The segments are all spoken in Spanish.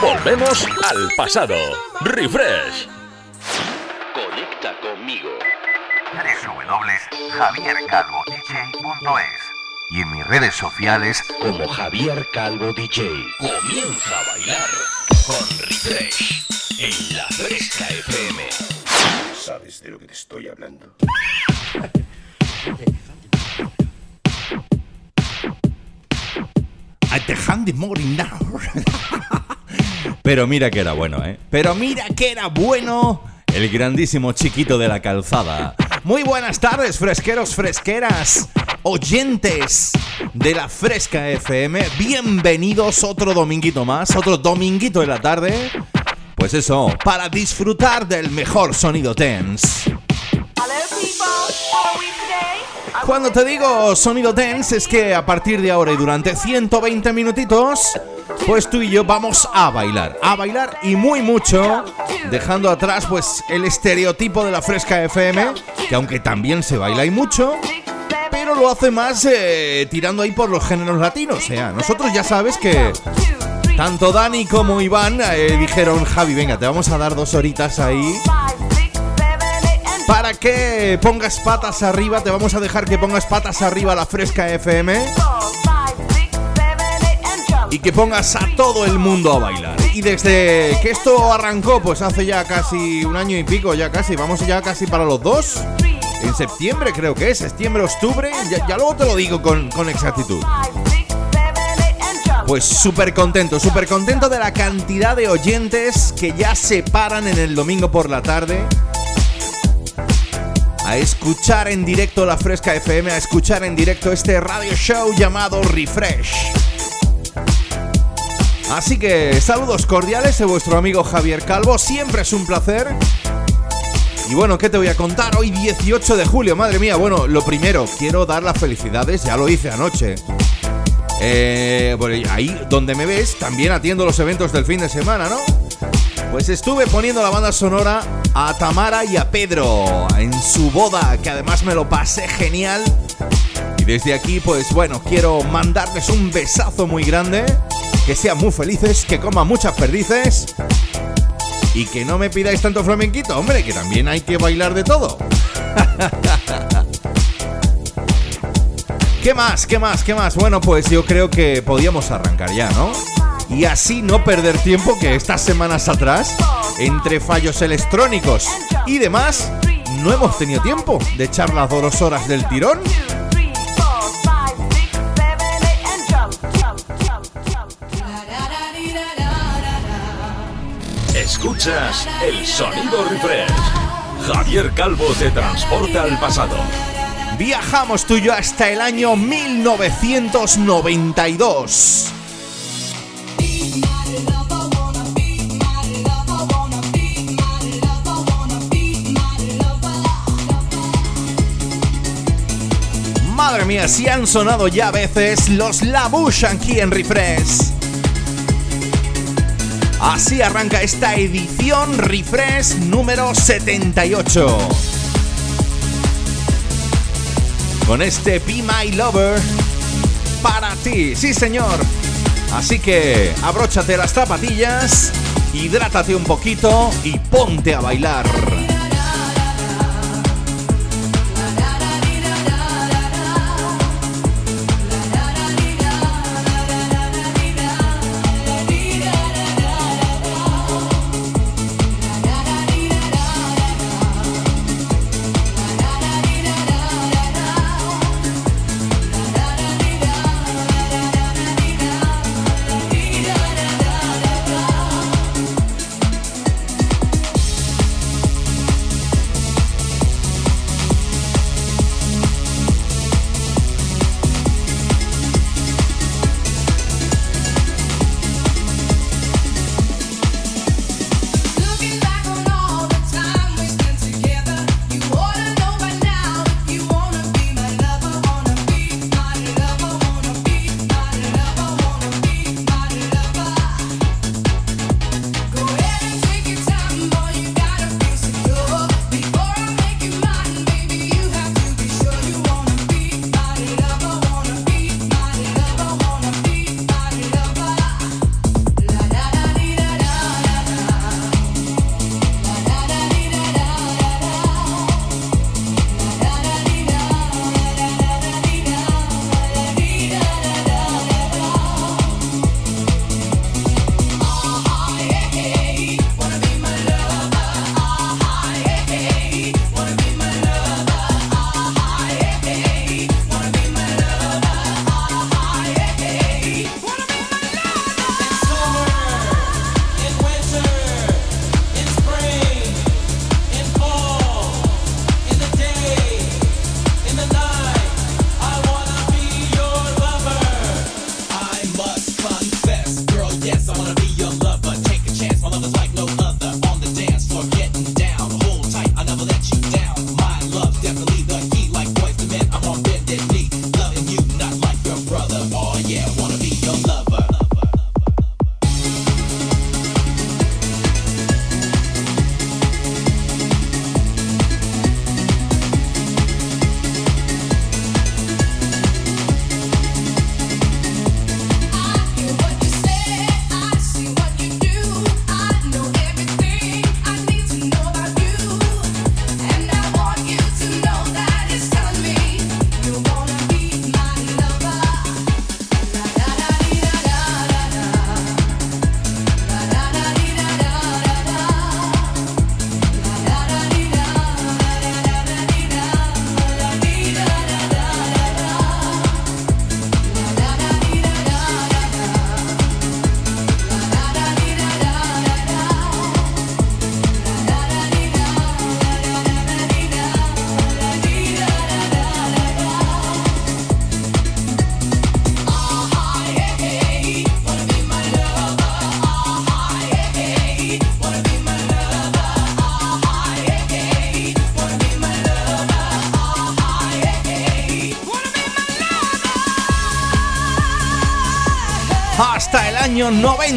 Volvemos al pasado. Refresh. Conecta conmigo. www.javiercalvodj.es y en mis redes sociales como Javier Calvo DJ. Comienza a bailar con Refresh en la Fresca FM. ¿Sabes de lo que te estoy hablando? I the handy morning now. Pero mira que era bueno, ¿eh? Pero mira que era bueno el grandísimo chiquito de la calzada. Muy buenas tardes, fresqueros, fresqueras, oyentes de la Fresca FM. Bienvenidos otro dominguito más, otro dominguito de la tarde. Pues eso, para disfrutar del mejor sonido tense. Cuando te digo sonido tense es que a partir de ahora y durante 120 minutitos pues tú y yo vamos a bailar, a bailar y muy mucho, dejando atrás pues el estereotipo de la fresca FM, que aunque también se baila y mucho, pero lo hace más eh, tirando ahí por los géneros latinos. O sea, nosotros ya sabes que tanto Dani como Iván eh, dijeron, Javi, venga, te vamos a dar dos horitas ahí. Para que pongas patas arriba, te vamos a dejar que pongas patas arriba la fresca FM y que pongas a todo el mundo a bailar. Y desde que esto arrancó, pues hace ya casi un año y pico, ya casi, vamos ya casi para los dos. En septiembre creo que es, septiembre, octubre, ya, luego te lo digo con, con exactitud. Pues súper contento, súper contento de la cantidad de oyentes que ya se paran en el domingo por la tarde a escuchar en directo la Fresca FM, a escuchar en directo este radio show llamado Refresh. Así que saludos cordiales de vuestro amigo Javier Calvo, siempre es un placer. Y bueno, ¿qué te voy a contar? Hoy 18 de julio, madre mía. Bueno, lo primero, quiero dar las felicidades, ya lo hice anoche. Eh, ahí donde me ves, también atiendo los eventos del fin de semana, ¿no? Pues estuve poniendo la banda sonora a Tamara y a Pedro en su boda, que además me lo pasé genial. Y desde aquí, pues bueno, quiero mandarles un besazo muy grande que sean muy felices, que coman muchas perdices y que no me pidáis tanto flamenquito, hombre, que también hay que bailar de todo. ¿Qué más? ¿Qué más? ¿Qué más? Bueno, pues yo creo que podíamos arrancar ya, ¿no? Y así no perder tiempo que estas semanas atrás, entre fallos electrónicos y demás, no hemos tenido tiempo de echar las dos horas del tirón Escuchas el sonido refresh. Javier Calvo te transporta al pasado. Viajamos tú y yo hasta el año 1992. Madre mía, si han sonado ya a veces los Labush en Refresh. Así arranca esta edición Refresh número 78. Con este Be My Lover para ti, sí señor. Así que abróchate las zapatillas, hidrátate un poquito y ponte a bailar.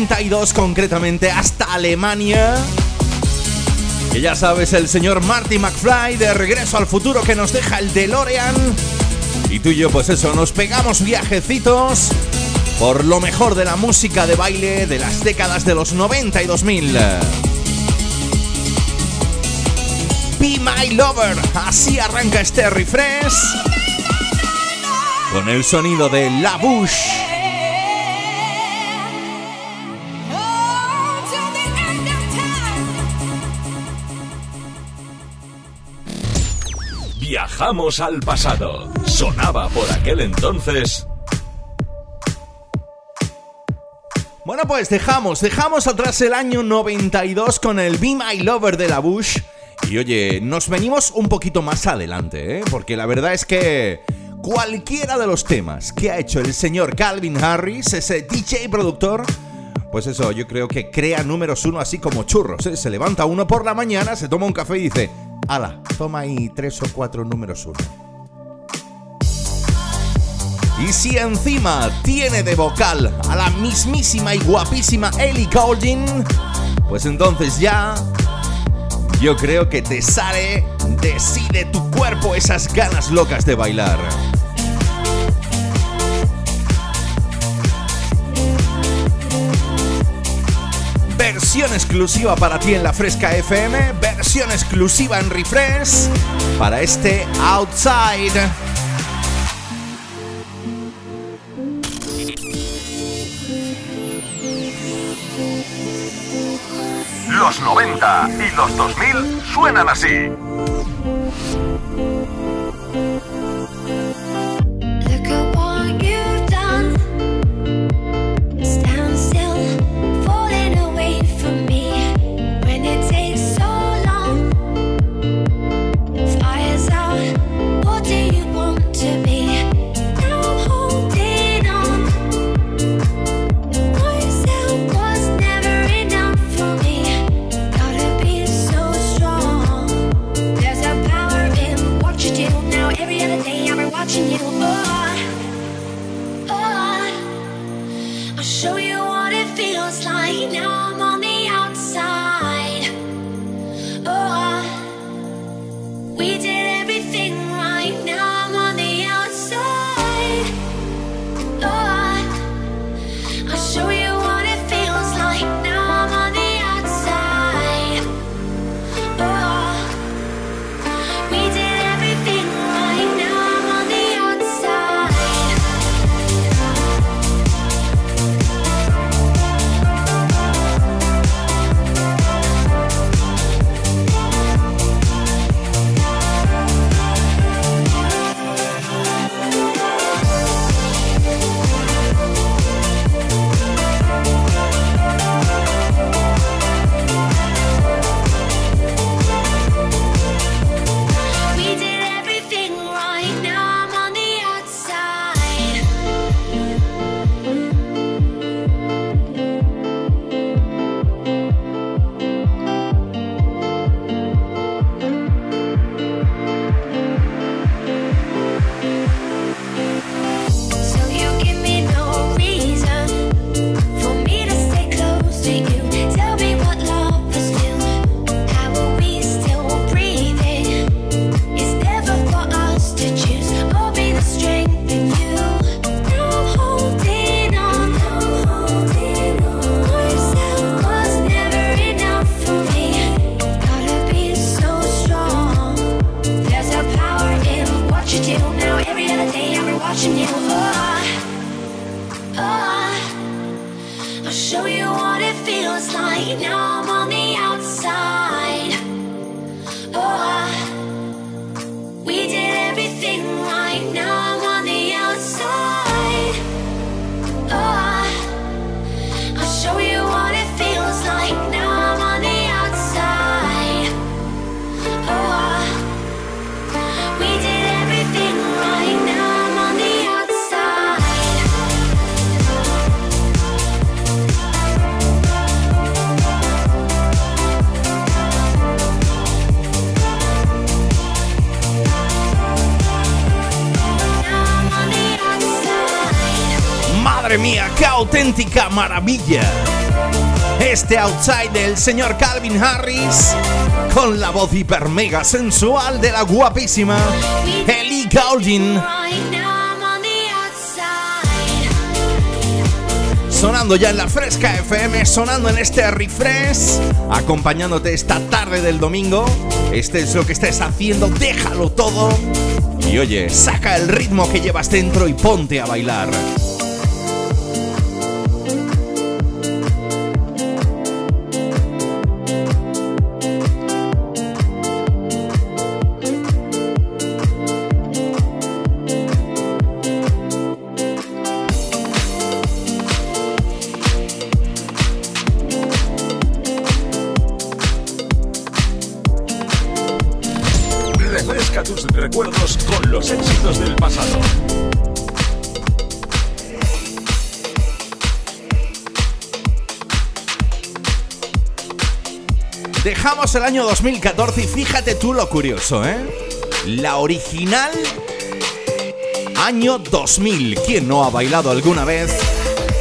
92 concretamente, hasta Alemania. Que ya sabes, el señor Marty McFly de Regreso al Futuro que nos deja el DeLorean. Y tú y yo, pues eso, nos pegamos viajecitos por lo mejor de la música de baile de las décadas de los 90 y 2000. Be My Lover, así arranca este refresh con el sonido de La Bush. Viajamos al pasado. Sonaba por aquel entonces Bueno, pues dejamos, dejamos atrás el año 92 con el Be My Lover de la Bush. Y oye, nos venimos un poquito más adelante, ¿eh? Porque la verdad es que cualquiera de los temas que ha hecho el señor Calvin Harris, ese DJ productor, pues eso, yo creo que crea números uno así como churros. ¿eh? Se levanta uno por la mañana, se toma un café y dice, ala, toma ahí tres o cuatro números uno. Y si encima tiene de vocal a la mismísima y guapísima Ellie Goulding, pues entonces ya yo creo que te sale de sí de tu cuerpo esas ganas locas de bailar. Versión exclusiva para ti en la Fresca FM, versión exclusiva en Refresh para este Outside. Los 90 y los 2000 suenan así. Maravilla! Este outside del señor Calvin Harris con la voz hiper mega sensual de la guapísima Ellie Goulding. Sonando ya en la fresca FM, sonando en este refresh, acompañándote esta tarde del domingo. Este es lo que estés haciendo, déjalo todo. Y oye, saca el ritmo que llevas dentro y ponte a bailar. Año 2014 y fíjate tú lo curioso, ¿eh? La original año 2000. ¿Quién no ha bailado alguna vez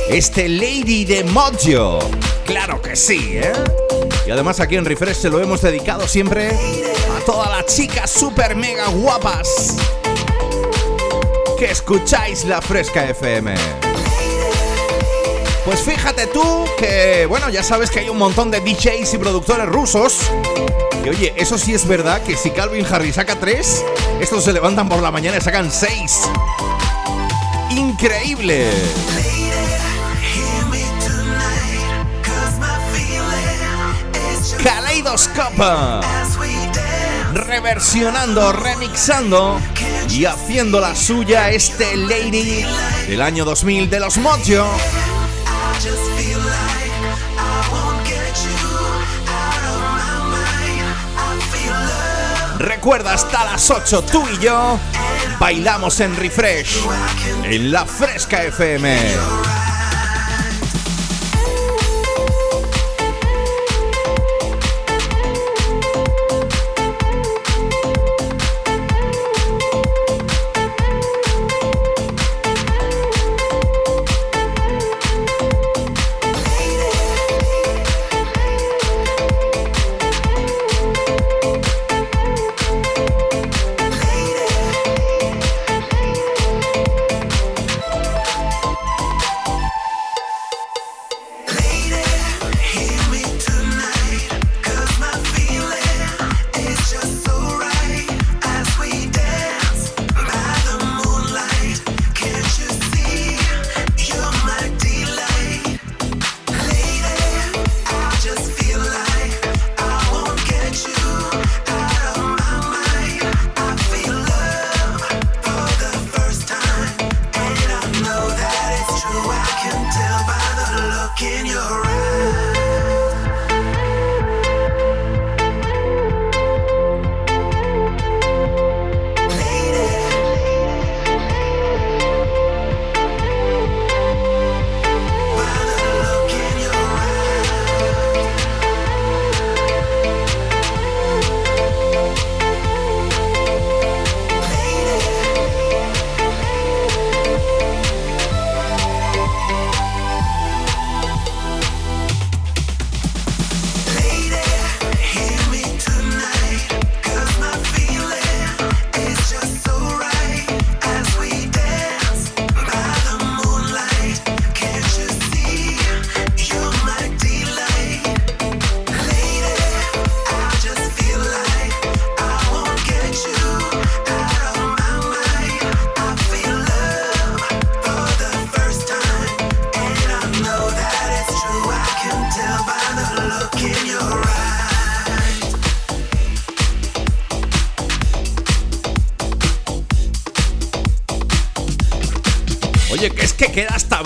este Lady de Mojo? Claro que sí, ¿eh? Y además aquí en Refresh se lo hemos dedicado siempre a todas las chicas super mega guapas que escucháis la Fresca FM. Pues fíjate tú que, bueno, ya sabes que hay un montón de DJs y productores rusos. Y oye, eso sí es verdad que si Calvin Harris saca tres, estos se levantan por la mañana y sacan seis. ¡Increíble! Kaleidoscope reversionando, remixando y haciendo la suya este Lady del año 2000 de los Mojo. Recuerda hasta las 8 tú y yo bailamos en Refresh en la Fresca FM.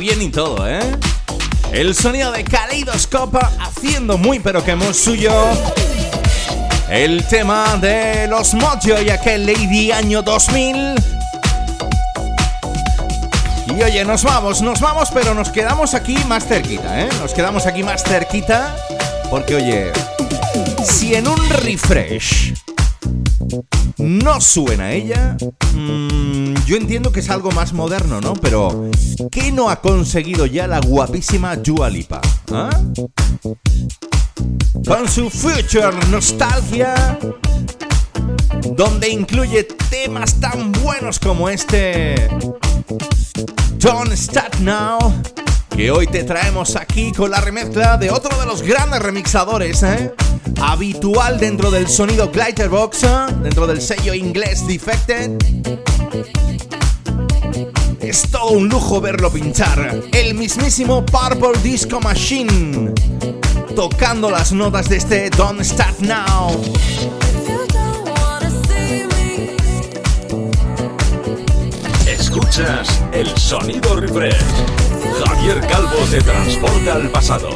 Bien y todo, ¿eh? El sonido de Kaleidoscope haciendo muy pero que muy suyo el tema de los Mojo y aquel Lady año 2000. Y oye, nos vamos, nos vamos, pero nos quedamos aquí más cerquita, ¿eh? Nos quedamos aquí más cerquita porque oye, si en un refresh ¿No suena ella? Mm, yo entiendo que es algo más moderno, ¿no? Pero, ¿qué no ha conseguido ya la guapísima Dua Lipa? ¿Ah? Con su Future Nostalgia, donde incluye temas tan buenos como este Don't Start Now, que hoy te traemos aquí con la remezcla de otro de los grandes remixadores, ¿eh? Habitual dentro del sonido Glitterbox, ¿eh? dentro del sello inglés Defected. Es todo un lujo verlo pinchar. El mismísimo Purple Disco Machine. Tocando las notas de este Don't Start Now. Escuchas el sonido refresh. Javier Calvo te transporta al pasado.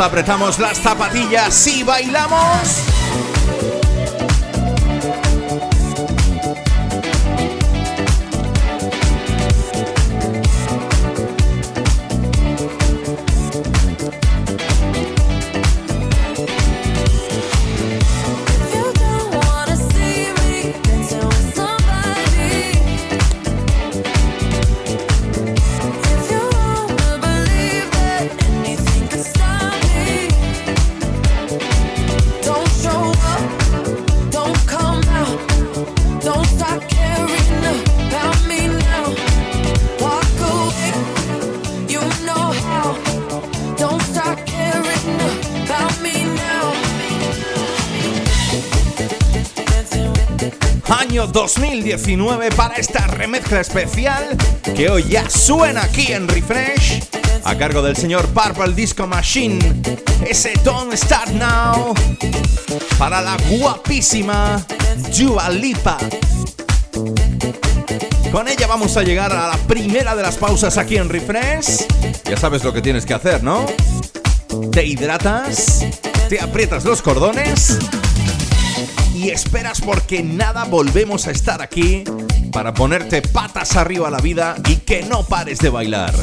Apretamos las zapatillas y bailamos. 2019 para esta remezcla especial que hoy ya suena aquí en Refresh a cargo del señor Purple Disco Machine. Ese Don't Start Now para la guapísima Dua Lipa. Con ella vamos a llegar a la primera de las pausas aquí en Refresh. Ya sabes lo que tienes que hacer, ¿no? Te hidratas, te aprietas los cordones y esperas porque nada volvemos a estar aquí para ponerte patas arriba a la vida y que no pares de bailar.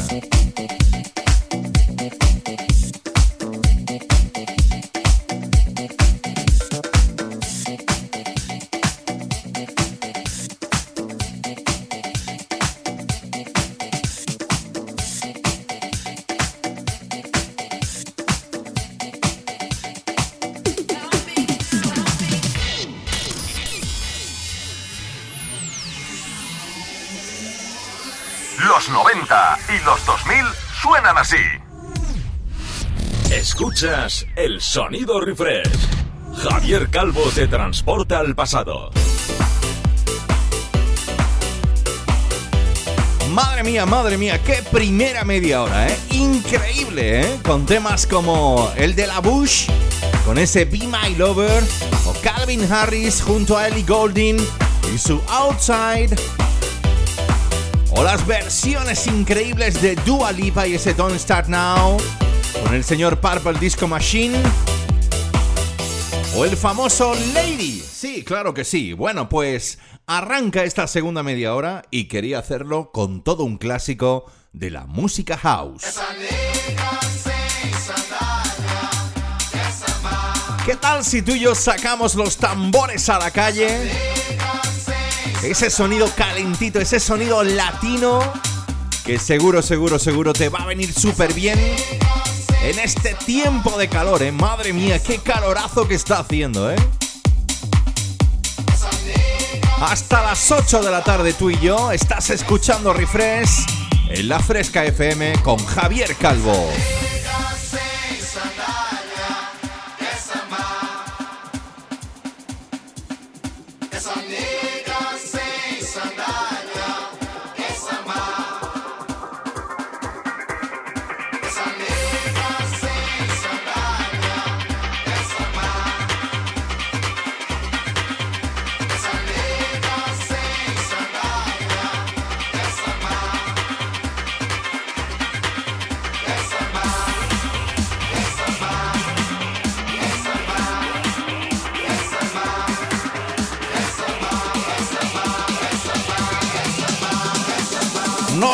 El sonido refresh. Javier Calvo te transporta al pasado. Madre mía, madre mía, qué primera media hora, ¿eh? Increíble, ¿eh? Con temas como el de la Bush, con ese Be My Lover, o Calvin Harris junto a Ellie Goulding y su Outside, o las versiones increíbles de Dua Lipa y ese Don't Start Now, con el señor Purple Disco Machine, o el famoso Lady. Sí, claro que sí. Bueno, pues arranca esta segunda media hora y quería hacerlo con todo un clásico de la música house. ¿Qué tal si tú y yo sacamos los tambores a la calle? Ese sonido calentito, ese sonido latino que seguro, seguro, seguro te va a venir súper bien en este tiempo de calor, ¿eh? Madre mía, qué calorazo que está haciendo, ¿eh? Hasta las 8 de la tarde tú y yo estás escuchando Refresh en la Fresca FM con Javier Calvo.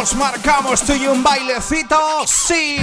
Nos marcamos tú y un bailecito, sí.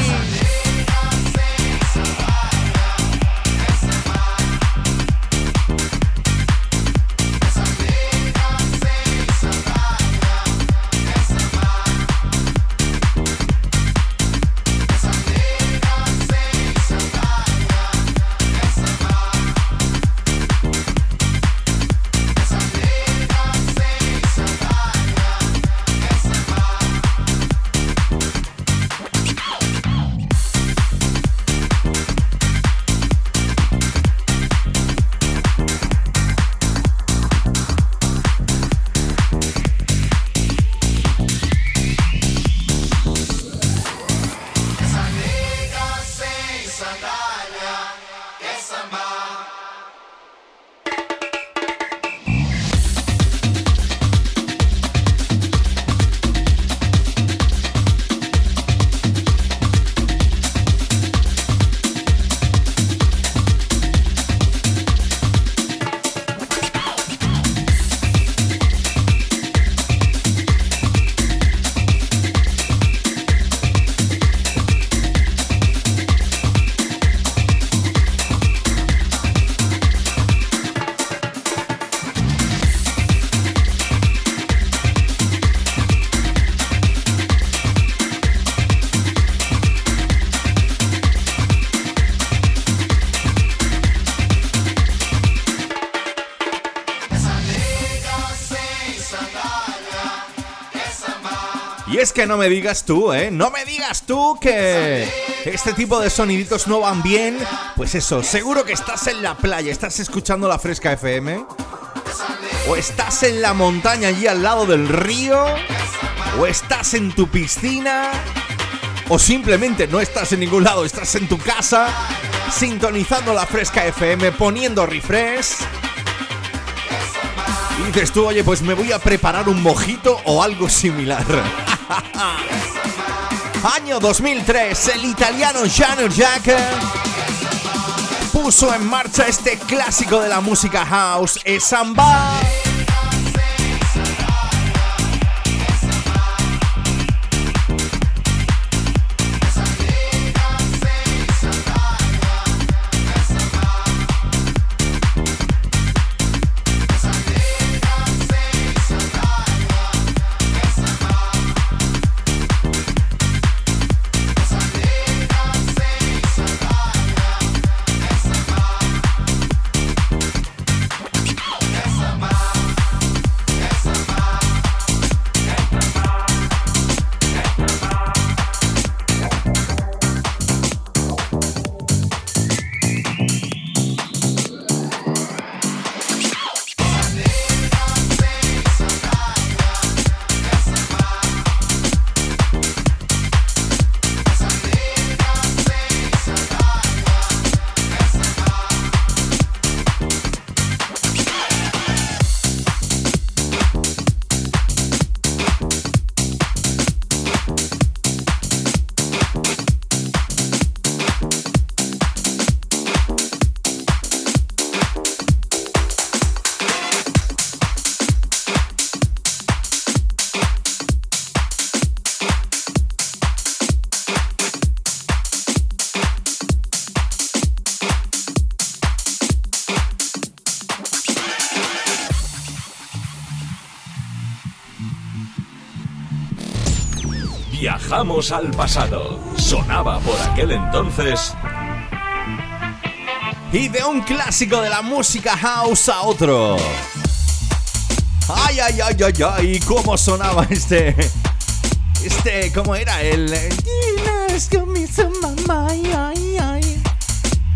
Es que no me digas tú, ¿eh? No me digas tú que este tipo de soniditos no van bien. Pues eso, seguro que estás en la playa, estás escuchando la Fresca FM. O estás en la montaña allí al lado del río. O estás en tu piscina. O simplemente no estás en ningún lado, estás en tu casa. Sintonizando la Fresca FM, poniendo refresh. Y dices tú, oye, pues me voy a preparar un mojito o algo similar. Año 2003, el italiano Jano Jack puso en marcha este clásico de la música house, es. Al pasado. Sonaba por aquel entonces. Y de un clásico de la música house a otro. Ay, ay, ay, ay, ay, cómo sonaba este. Este, ¿cómo era? El.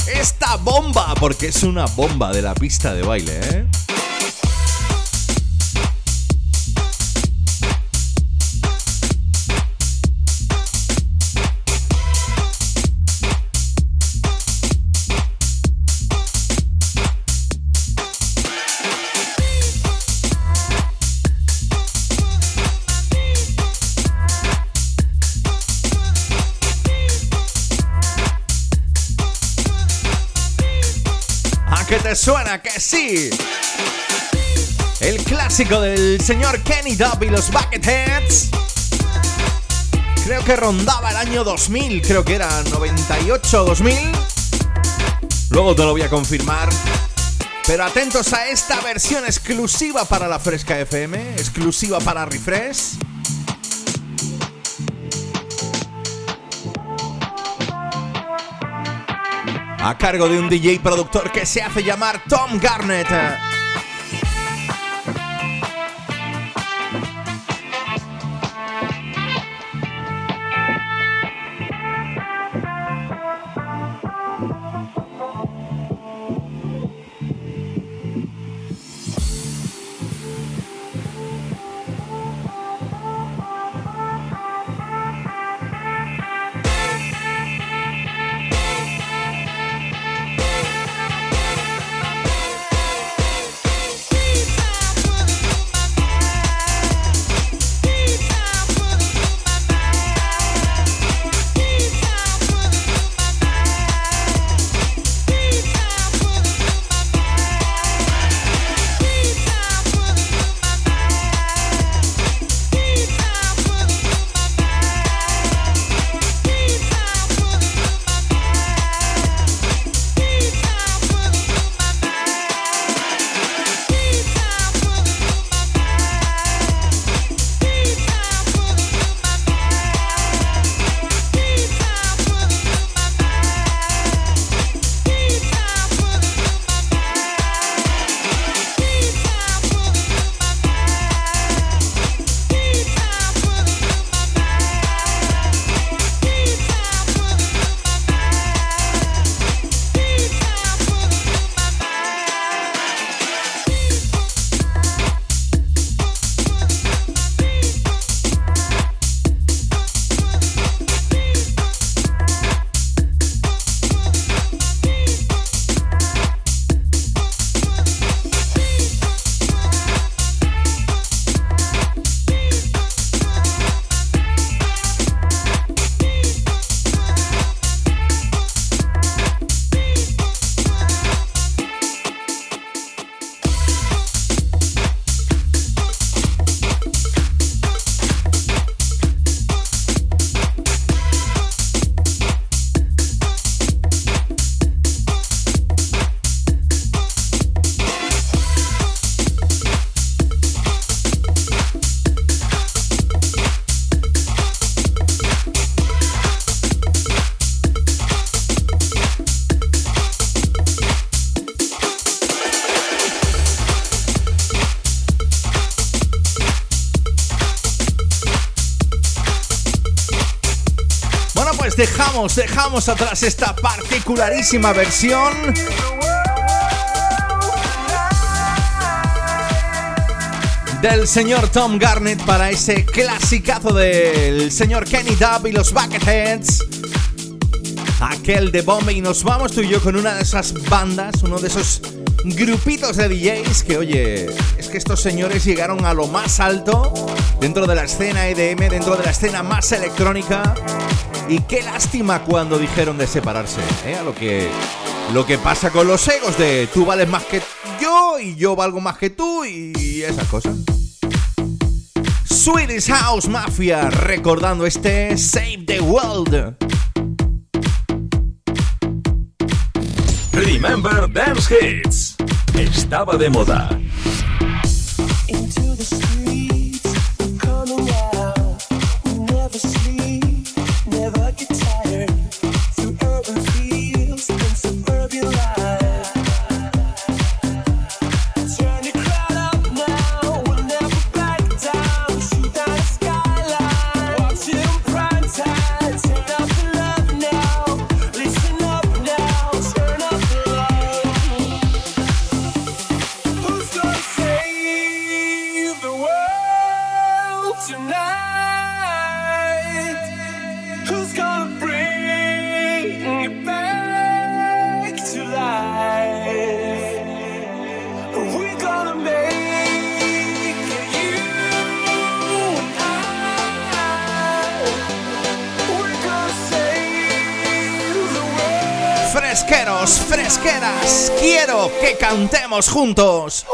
Esta bomba, porque es una bomba de la pista de baile, ¿eh? Suena que sí. El clásico del señor Kenny Dub y los Bucketheads. Creo que rondaba el año 2000, creo que era 98 o 2000. Luego te lo voy a confirmar. Pero atentos a esta versión exclusiva para la Fresca FM, exclusiva para Refresh. A cargo de un DJ productor que se hace llamar Tom Garnett. Dejamos, atrás esta particularísima versión. Del señor Tom Garnett para ese clasicazo del señor Kenny Dub y los Bucketheads. Aquel de Bomba y nos vamos tú y yo con una de esas bandas, uno de esos grupitos de DJs que, oye, es que estos señores llegaron a lo más alto dentro de la escena EDM, dentro de la escena más electrónica y qué lástima cuando dijeron de separarse. ¿eh? A lo que, lo que pasa con los egos de tú vales más que yo y yo valgo más que tú y esas cosas. Swedish House Mafia recordando este Save the World. Remember Dance Hits. Estaba de moda. Cantemos juntos.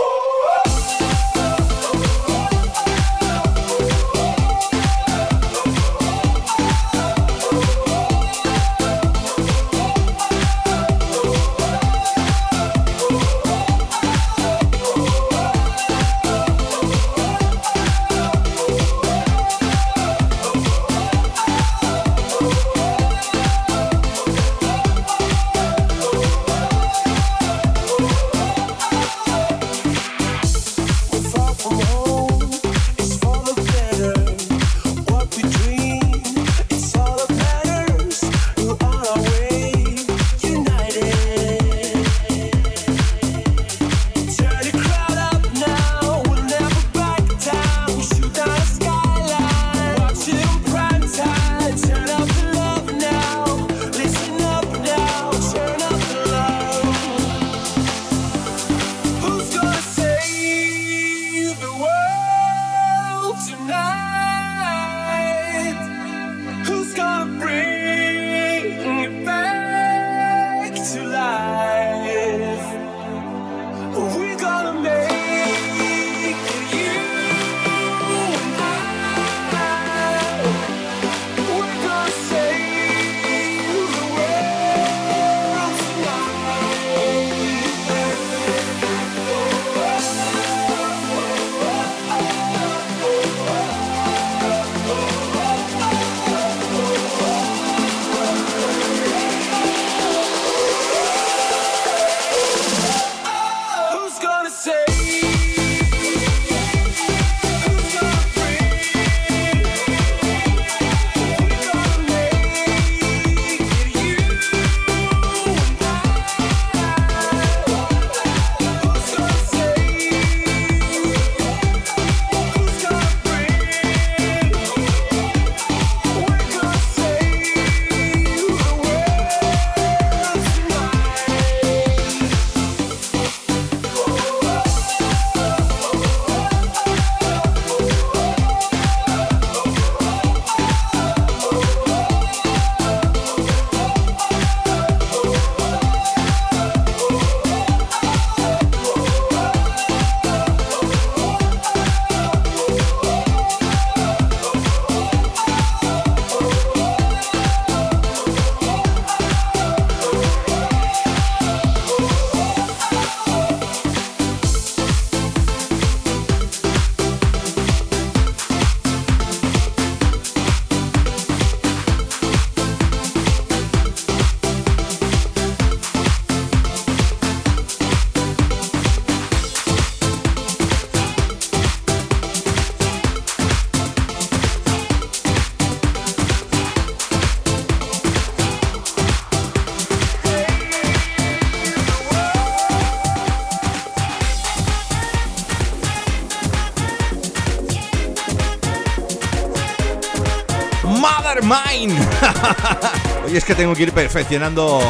Hoy es que tengo que ir perfeccionando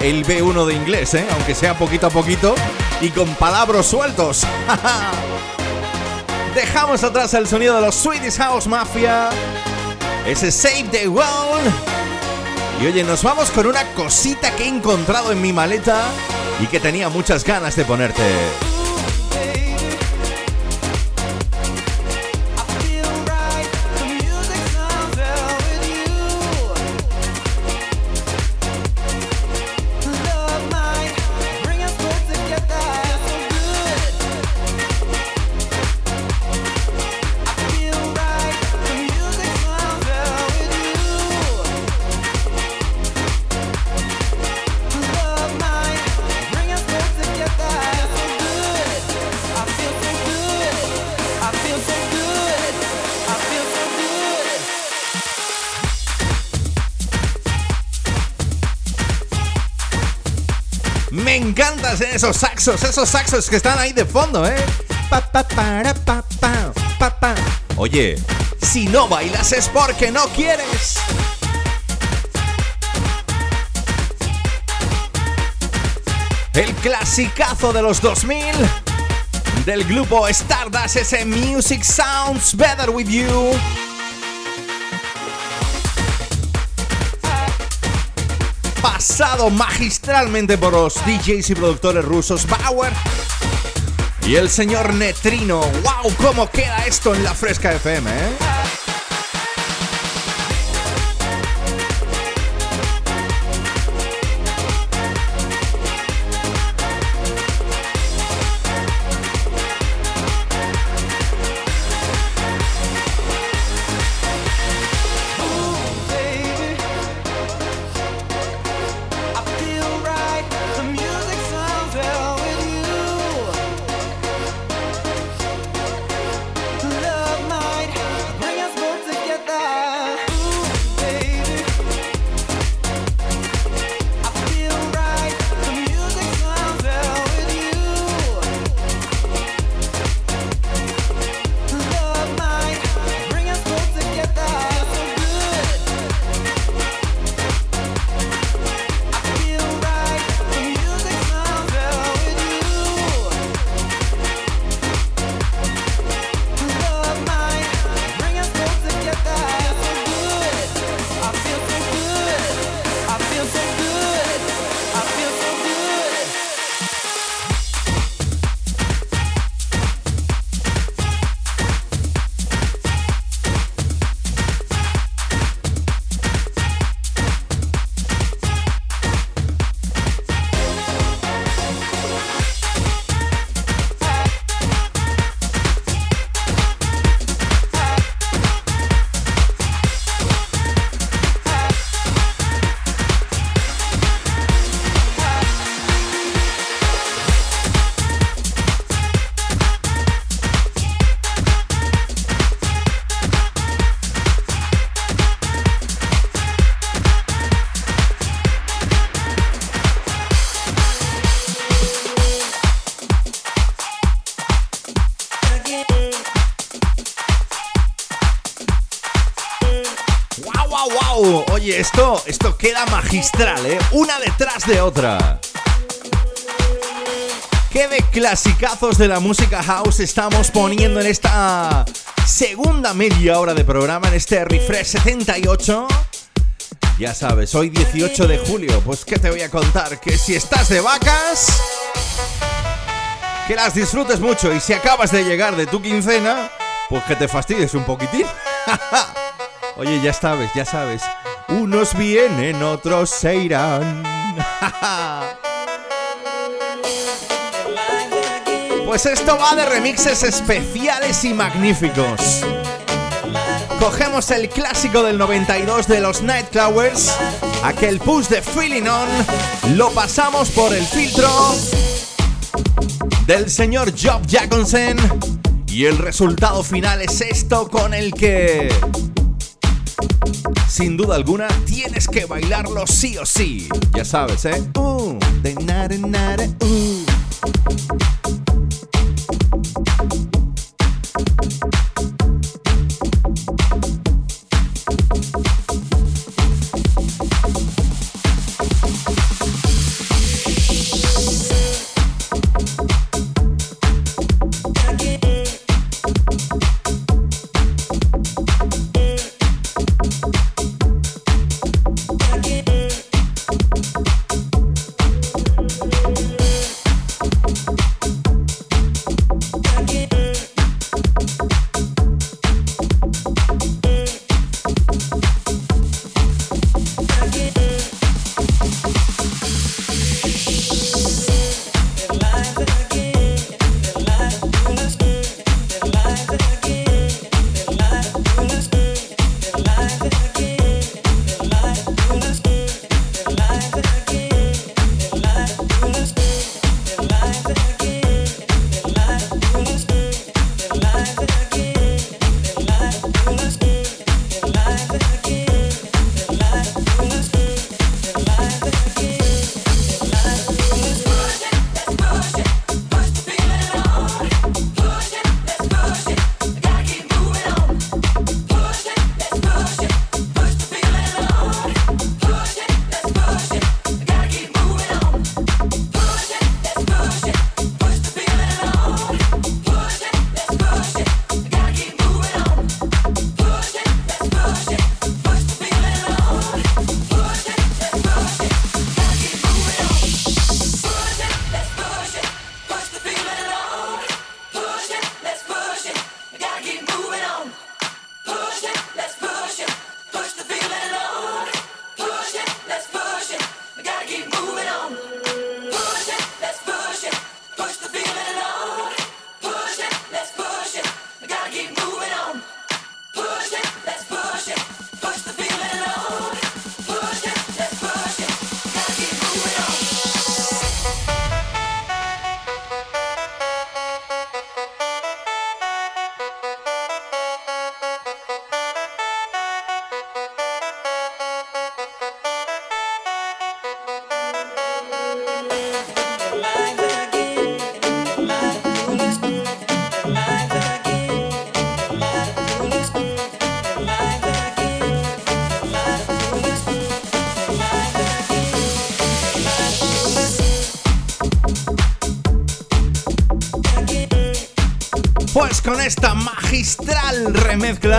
el B1 de inglés, ¿eh? aunque sea poquito a poquito y con palabras sueltos. Dejamos atrás el sonido de los Swedish House Mafia, ese Save the World. Y oye, nos vamos con una cosita que he encontrado en mi maleta y que tenía muchas ganas de ponerte. Esos saxos, esos saxos que están ahí de fondo, ¿eh? Oye, si no bailas es porque no quieres. El clasicazo de los 2000 del grupo Stardust, ese Music Sounds Better With You. Magistralmente por los DJs y productores rusos Power y el señor Netrino. ¡Wow! ¿Cómo queda esto en la Fresca FM, eh? Magistral, ¿eh? Una detrás de otra. ¿Qué de clasicazos de la música house estamos poniendo en esta segunda media hora de programa, en este Refresh 78? Ya sabes, hoy 18 de julio, pues ¿qué te voy a contar? Que si estás de vacas, que las disfrutes mucho y si acabas de llegar de tu quincena, pues que te fastidies un poquitín. Oye, ya sabes, ya sabes. Unos vienen, otros se irán. Pues esto va de remixes especiales y magníficos. Cogemos el clásico del 92 de los Nightcrawlers, aquel push de Feeling On, lo pasamos por el filtro del señor Job Jacobson y el resultado final es esto con el que sin duda alguna, tienes que bailarlo sí o sí. Ya sabes, ¿eh? Uh, uh.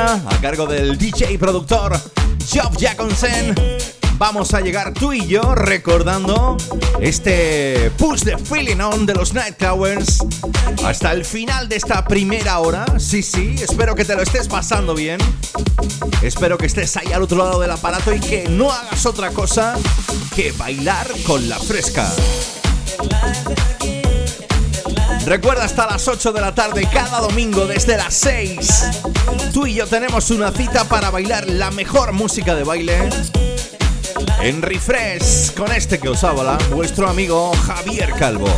A cargo del DJ y productor Geoff Jacobsen, vamos a llegar tú y yo recordando este push de Feeling On de los Nightcrawlers hasta el final de esta primera hora. Sí, sí, espero que te lo estés pasando bien. Espero que estés ahí al otro lado del aparato y que no hagas otra cosa que bailar con la fresca. Recuerda hasta las 8 de la tarde cada domingo desde las 6. Tú y yo tenemos una cita para bailar la mejor música de baile. En Refresh con este que os habla, vuestro amigo Javier Calvo.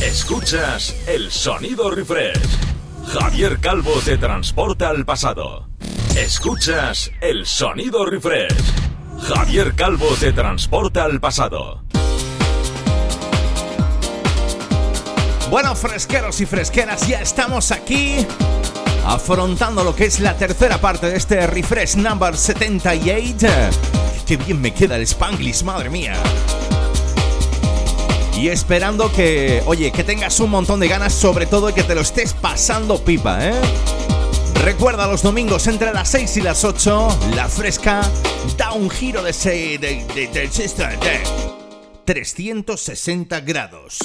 Escuchas el sonido refresh Javier Calvo te transporta al pasado. Escuchas el sonido refresh. Javier Calvo te transporta al pasado. Bueno, fresqueros y fresqueras, ya estamos aquí afrontando lo que es la tercera parte de este refresh number 78. Qué bien me queda el Spanglish, madre mía y esperando que, oye, que tengas un montón de ganas, sobre todo y que te lo estés pasando pipa, ¿eh? Recuerda los domingos entre las 6 y las 8, la fresca da un giro de, de, de, de 360 grados.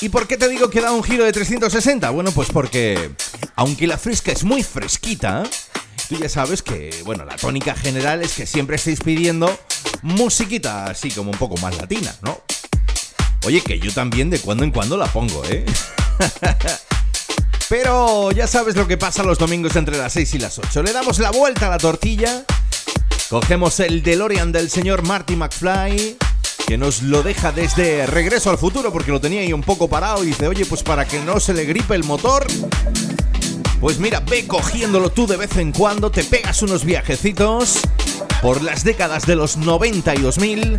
¿Y por qué te digo que da un giro de 360? Bueno, pues porque aunque la fresca es muy fresquita, tú ya sabes que, bueno, la tónica general es que siempre estáis pidiendo musiquita así como un poco más latina, ¿no? Oye, que yo también de cuando en cuando la pongo, ¿eh? Pero ya sabes lo que pasa los domingos entre las 6 y las 8. Le damos la vuelta a la tortilla, cogemos el DeLorean del señor Marty McFly, que nos lo deja desde Regreso al Futuro porque lo tenía ahí un poco parado y dice, oye, pues para que no se le gripe el motor, pues mira, ve cogiéndolo tú de vez en cuando, te pegas unos viajecitos por las décadas de los 90 y 2000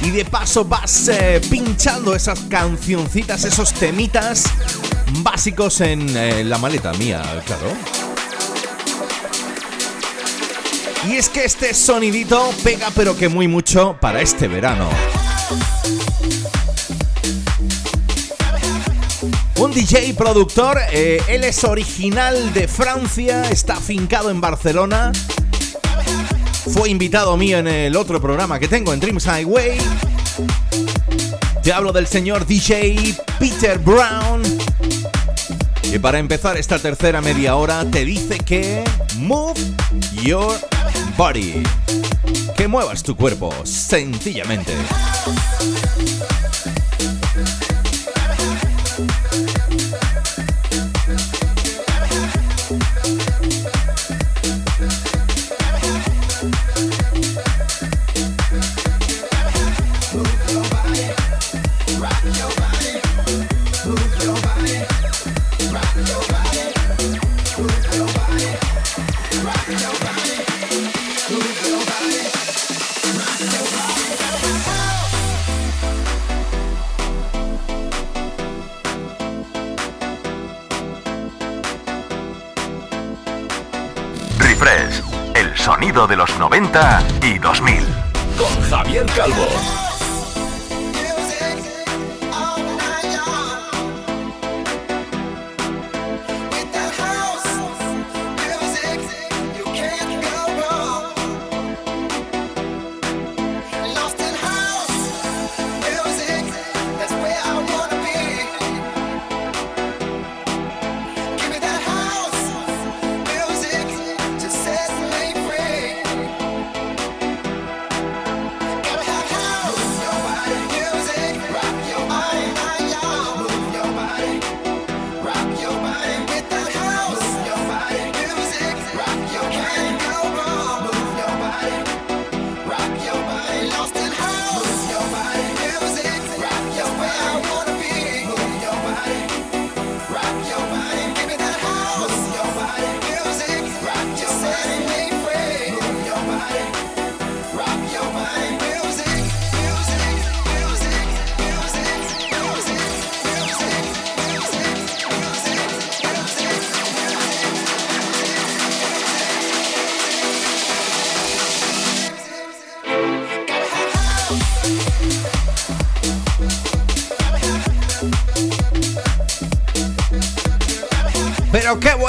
y de paso vas eh, pinchando esas cancioncitas, esos temitas básicos en eh, la maleta mía, claro. Y es que este sonidito pega pero que muy mucho para este verano. Un DJ productor, eh, él es original de Francia, está afincado en Barcelona. Fue invitado mío en el otro programa que tengo en Dreams Highway. Te hablo del señor DJ Peter Brown. Y para empezar esta tercera media hora te dice que move your body. Que muevas tu cuerpo, sencillamente. De los 90 y 2000. Con Javier Calvo.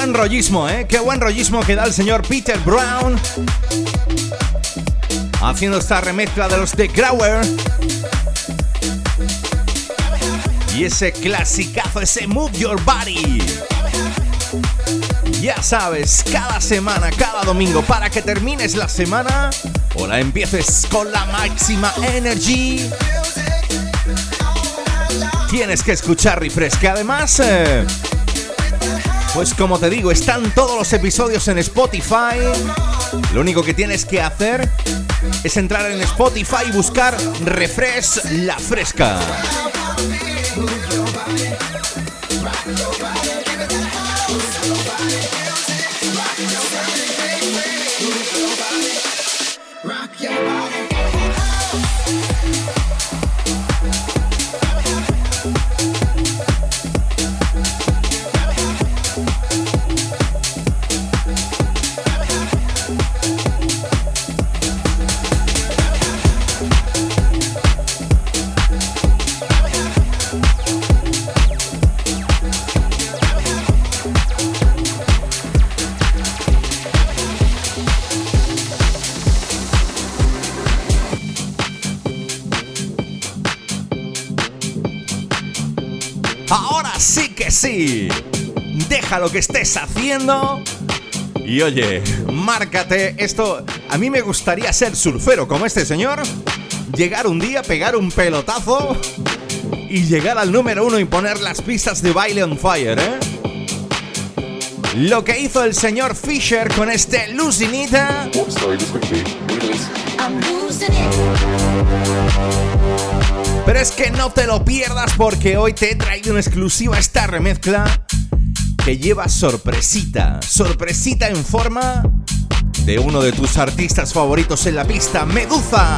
Buen rollismo, ¿eh? Qué buen rollismo que da el señor Peter Brown. Haciendo esta remezcla de los The Grower. Y ese clasicazo, ese Move Your Body. Ya sabes, cada semana, cada domingo, para que termines la semana o la empieces con la máxima energy, tienes que escuchar Refresh, que además... Eh, pues como te digo, están todos los episodios en Spotify. Lo único que tienes que hacer es entrar en Spotify y buscar Refresh La Fresca. Lo que estés haciendo. Y oye, márcate esto. A mí me gustaría ser surfero como este señor. Llegar un día, pegar un pelotazo y llegar al número uno y poner las pistas de baile on fire, ¿eh? Lo que hizo el señor Fisher con este Lucinita. Pero es que no te lo pierdas porque hoy te he traído en exclusiva esta remezcla que lleva sorpresita, sorpresita en forma de uno de tus artistas favoritos en la pista, Medusa.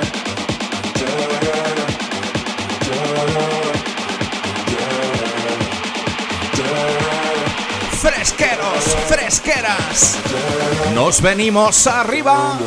Venimos arriba.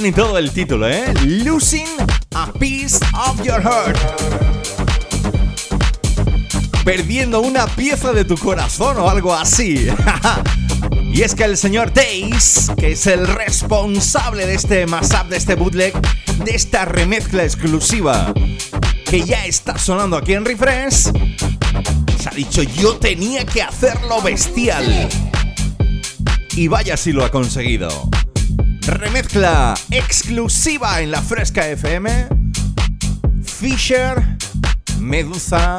Bien y todo el título, ¿eh? Losing a Piece of Your Heart. Perdiendo una pieza de tu corazón o algo así. y es que el señor Days, que es el responsable de este mashup, de este bootleg, de esta remezcla exclusiva que ya está sonando aquí en Refresh, se ha dicho yo tenía que hacerlo bestial. Y vaya si lo ha conseguido. Remezcla exclusiva en la Fresca FM. Fisher, Medusa,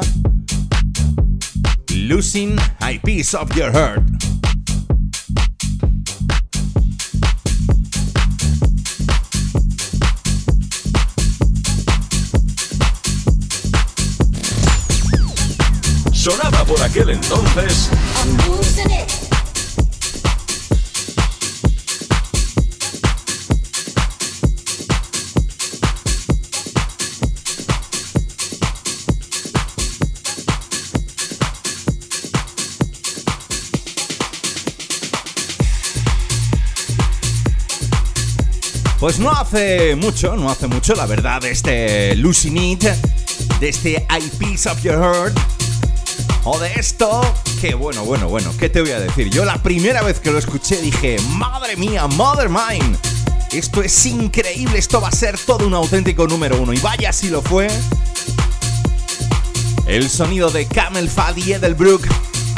Losing a Piece of Your Heart. Sonaba por aquel entonces. Pues no hace mucho, no hace mucho, la verdad, este Lucy Need, de este I Piece of Your Heart, o de esto, que bueno, bueno, bueno, ¿qué te voy a decir? Yo la primera vez que lo escuché dije, madre mía, mother mine, esto es increíble, esto va a ser todo un auténtico número uno, y vaya si lo fue. El sonido de Camel Fat y Edelbrook,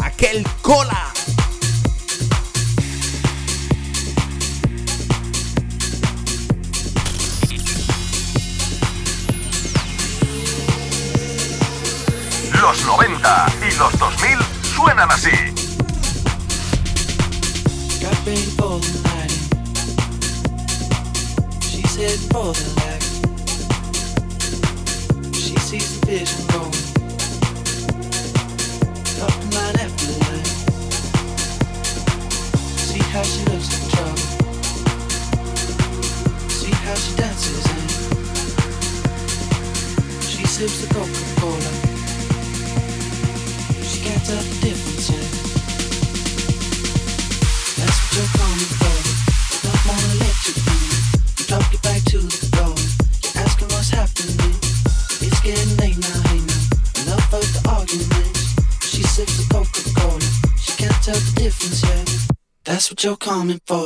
aquel cola you're coming for,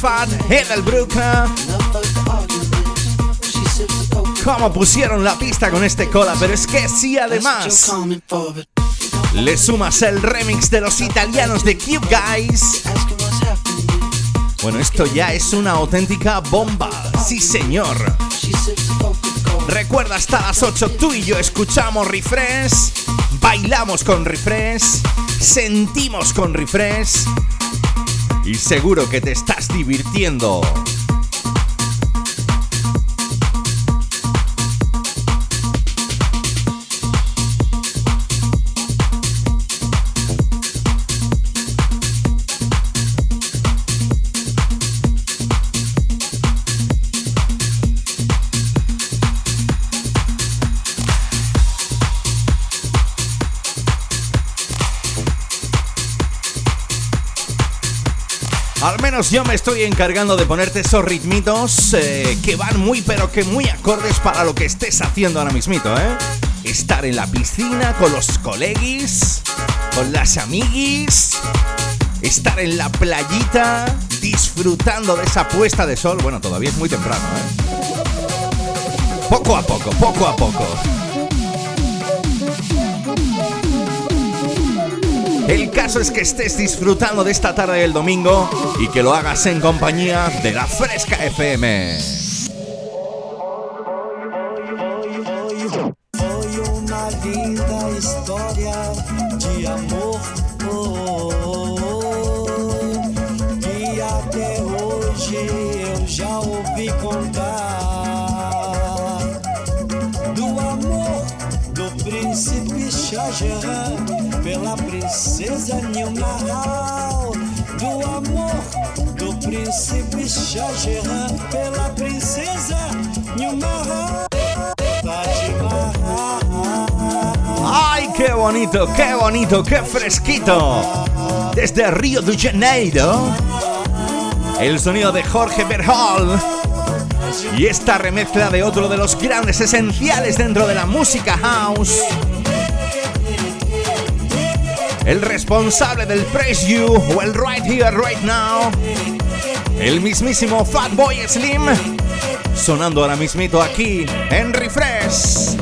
Fat, Edelbrook. Cómo pusieron la pista con este cola, pero es que sí, además. Le sumas el remix de los italianos de Cube Guys. Bueno, esto ya es una auténtica bomba. Sí, señor. Recuerda hasta las 8 tú y yo escuchamos refresh, bailamos con refresh, sentimos con refresh y seguro que te estás divirtiendo. Menos yo me estoy encargando de ponerte esos ritmitos eh, que van muy pero que muy acordes para lo que estés haciendo ahora mismito, ¿eh? Estar en la piscina con los colegis, con las amiguis, estar en la playita disfrutando de esa puesta de sol. Bueno, todavía es muy temprano, ¿eh? Poco a poco, poco a poco. El caso es que estés disfrutando de esta tarde del domingo y que lo hagas en compañía de la Fresca FM. Do amor do princesa ¡Ay, qué bonito, qué bonito, qué fresquito! Desde Río de Janeiro, el sonido de Jorge Berhol y esta remezcla de otro de los grandes esenciales dentro de la música house. El responsable del Praise You o el Right Here, Right Now. El mismísimo Fatboy Slim. Sonando ahora mismito aquí en Refresh.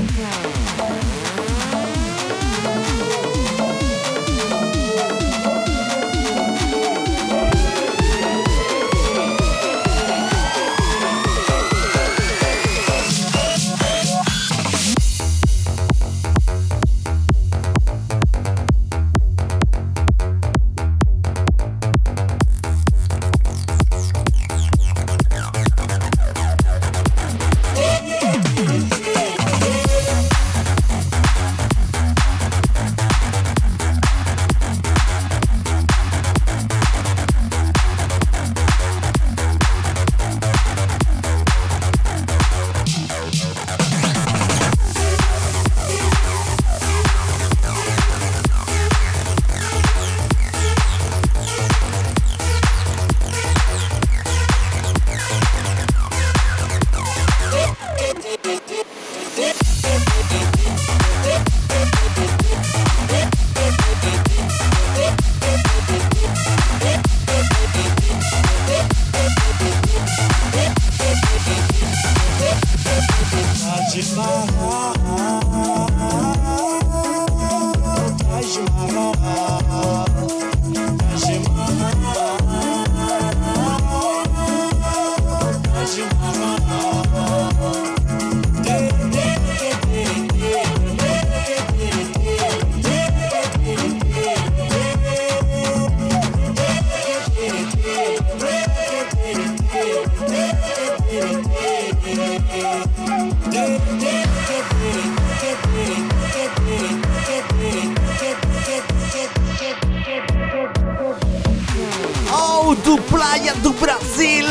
Tu playa, tu Brasil.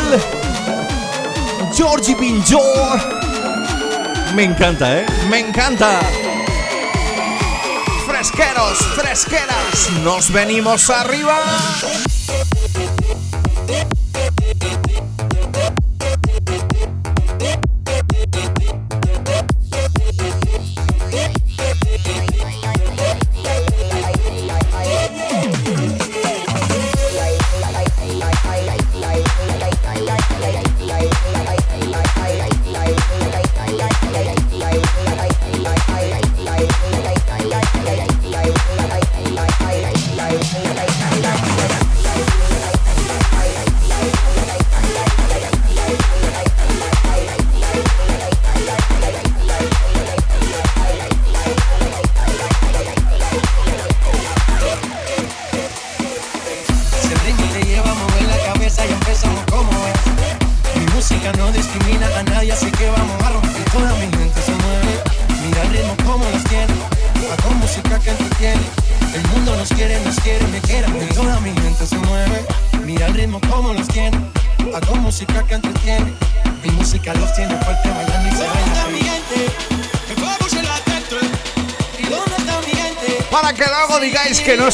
Georgie Pinjor. Me encanta, ¿eh? Me encanta. Fresqueros, fresqueras, nos venimos arriba.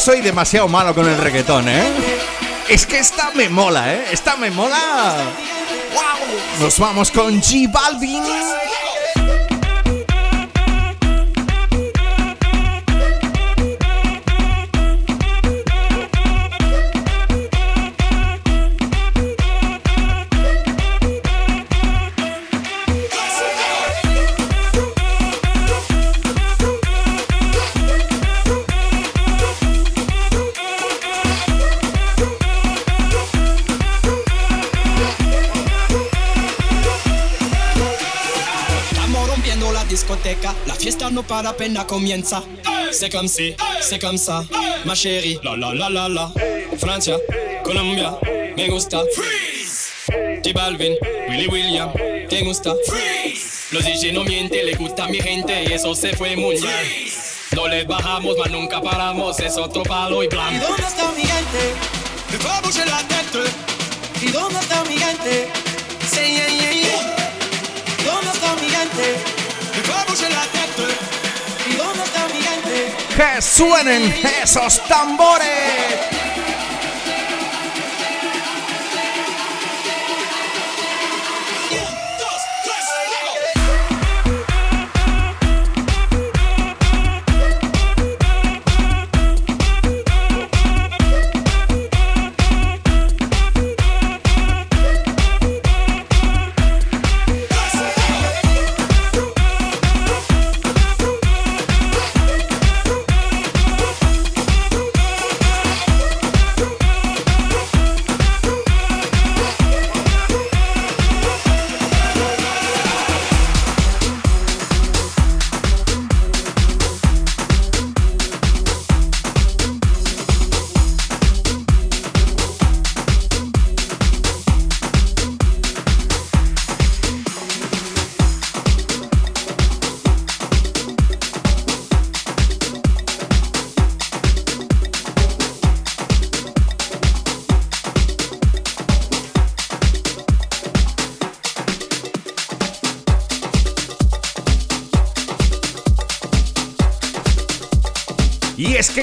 Soy demasiado malo con el reggaetón, ¿eh? Es que esta me mola, ¿eh? Esta me mola. ¡Wow! Nos vamos con G Balvin. No para apenas comienza. C'est comme si, c'est comme ça, ma chérie. La la la la la. Francia, Colombia, me gusta. Freeze. J Balvin, Willy William, te gusta. Freeze. Los DJ no mienten, le gusta a mi gente y eso se fue muy bien. No les bajamos, mas nunca paramos, es otro palo y plan. ¿Y dónde está mi gente? Me fue a ¡Que suenen esos tambores!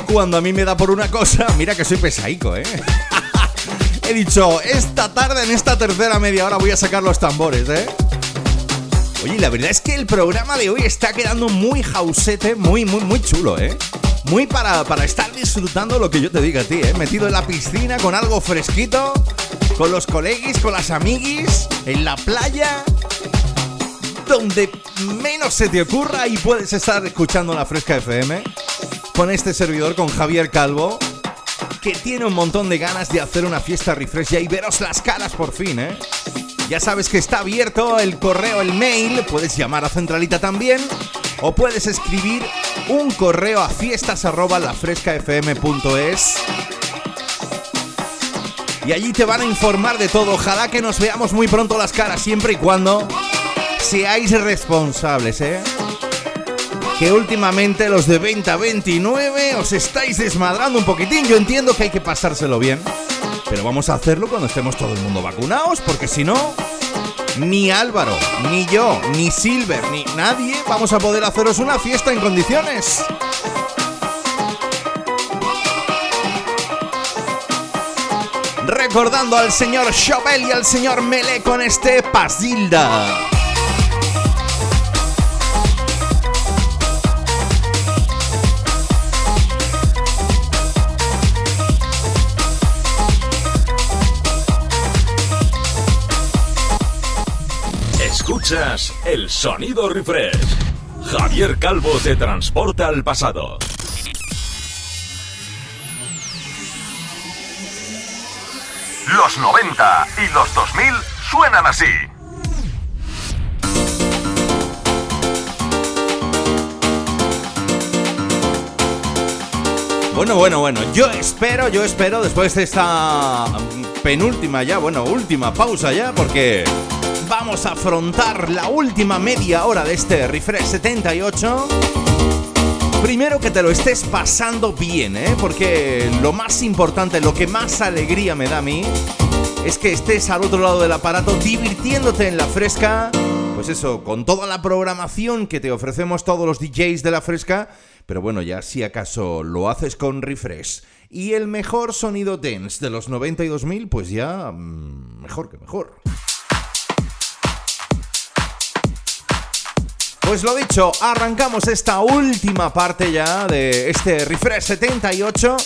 Cuando a mí me da por una cosa, mira que soy pesaico, ¿eh? He dicho, esta tarde, en esta tercera media hora, voy a sacar los tambores, ¿eh? Oye, la verdad es que el programa de hoy está quedando muy jausete, muy, muy, muy chulo, ¿eh? Muy para, para estar disfrutando lo que yo te diga a ti, ¿eh? Metido en la piscina con algo fresquito, con los coleguis, con las amiguis, en la playa, donde menos se te ocurra y puedes estar escuchando la Fresca FM con este servidor, con Javier Calvo, que tiene un montón de ganas de hacer una fiesta refresh ya y veros las caras por fin, ¿eh? Ya sabes que está abierto el correo, el mail, puedes llamar a Centralita también, o puedes escribir un correo a fiestas arroba y allí te van a informar de todo. Ojalá que nos veamos muy pronto las caras, siempre y cuando seáis responsables, ¿eh? Que últimamente los de 2029 os estáis desmadrando un poquitín. Yo entiendo que hay que pasárselo bien, pero vamos a hacerlo cuando estemos todo el mundo vacunados, porque si no, ni Álvaro, ni yo, ni Silver, ni nadie vamos a poder haceros una fiesta en condiciones. Recordando al señor Chauvel y al señor Mele con este Pasilda. Escuchas el sonido refresh. Javier Calvo te transporta al pasado. Los 90 y los 2000 suenan así. Bueno, bueno, bueno, yo espero, yo espero después de esta penúltima ya, bueno, última pausa ya, porque vamos a afrontar la última media hora de este Refresh 78. Primero que te lo estés pasando bien, ¿eh? Porque lo más importante, lo que más alegría me da a mí, es que estés al otro lado del aparato divirtiéndote en la fresca. Pues eso, con toda la programación que te ofrecemos todos los DJs de la fresca. Pero bueno, ya si acaso lo haces con refresh y el mejor sonido dance de los 92.000, pues ya mm, mejor que mejor. Pues lo dicho, arrancamos esta última parte ya de este refresh 78.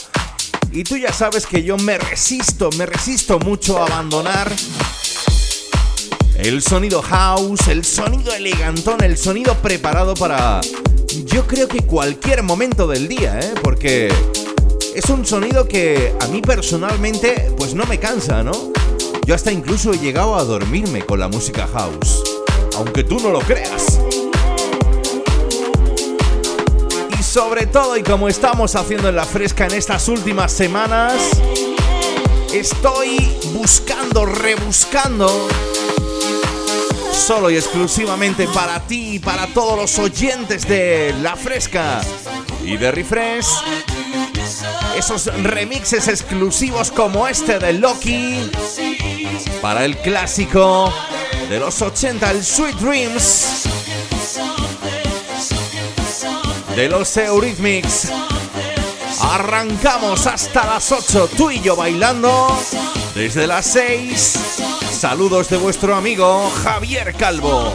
Y tú ya sabes que yo me resisto, me resisto mucho a abandonar el sonido house, el sonido elegantón, el sonido preparado para yo creo que cualquier momento del día, ¿eh? Porque es un sonido que a mí personalmente pues no me cansa, ¿no? Yo hasta incluso he llegado a dormirme con la música house, aunque tú no lo creas. Sobre todo, y como estamos haciendo en la fresca en estas últimas semanas, estoy buscando, rebuscando solo y exclusivamente para ti y para todos los oyentes de La Fresca y de Refresh esos remixes exclusivos como este de Loki para el clásico de los 80, el Sweet Dreams de los Eurythmics. Arrancamos hasta las 8, tú y yo bailando desde las 6. Saludos de vuestro amigo Javier Calvo.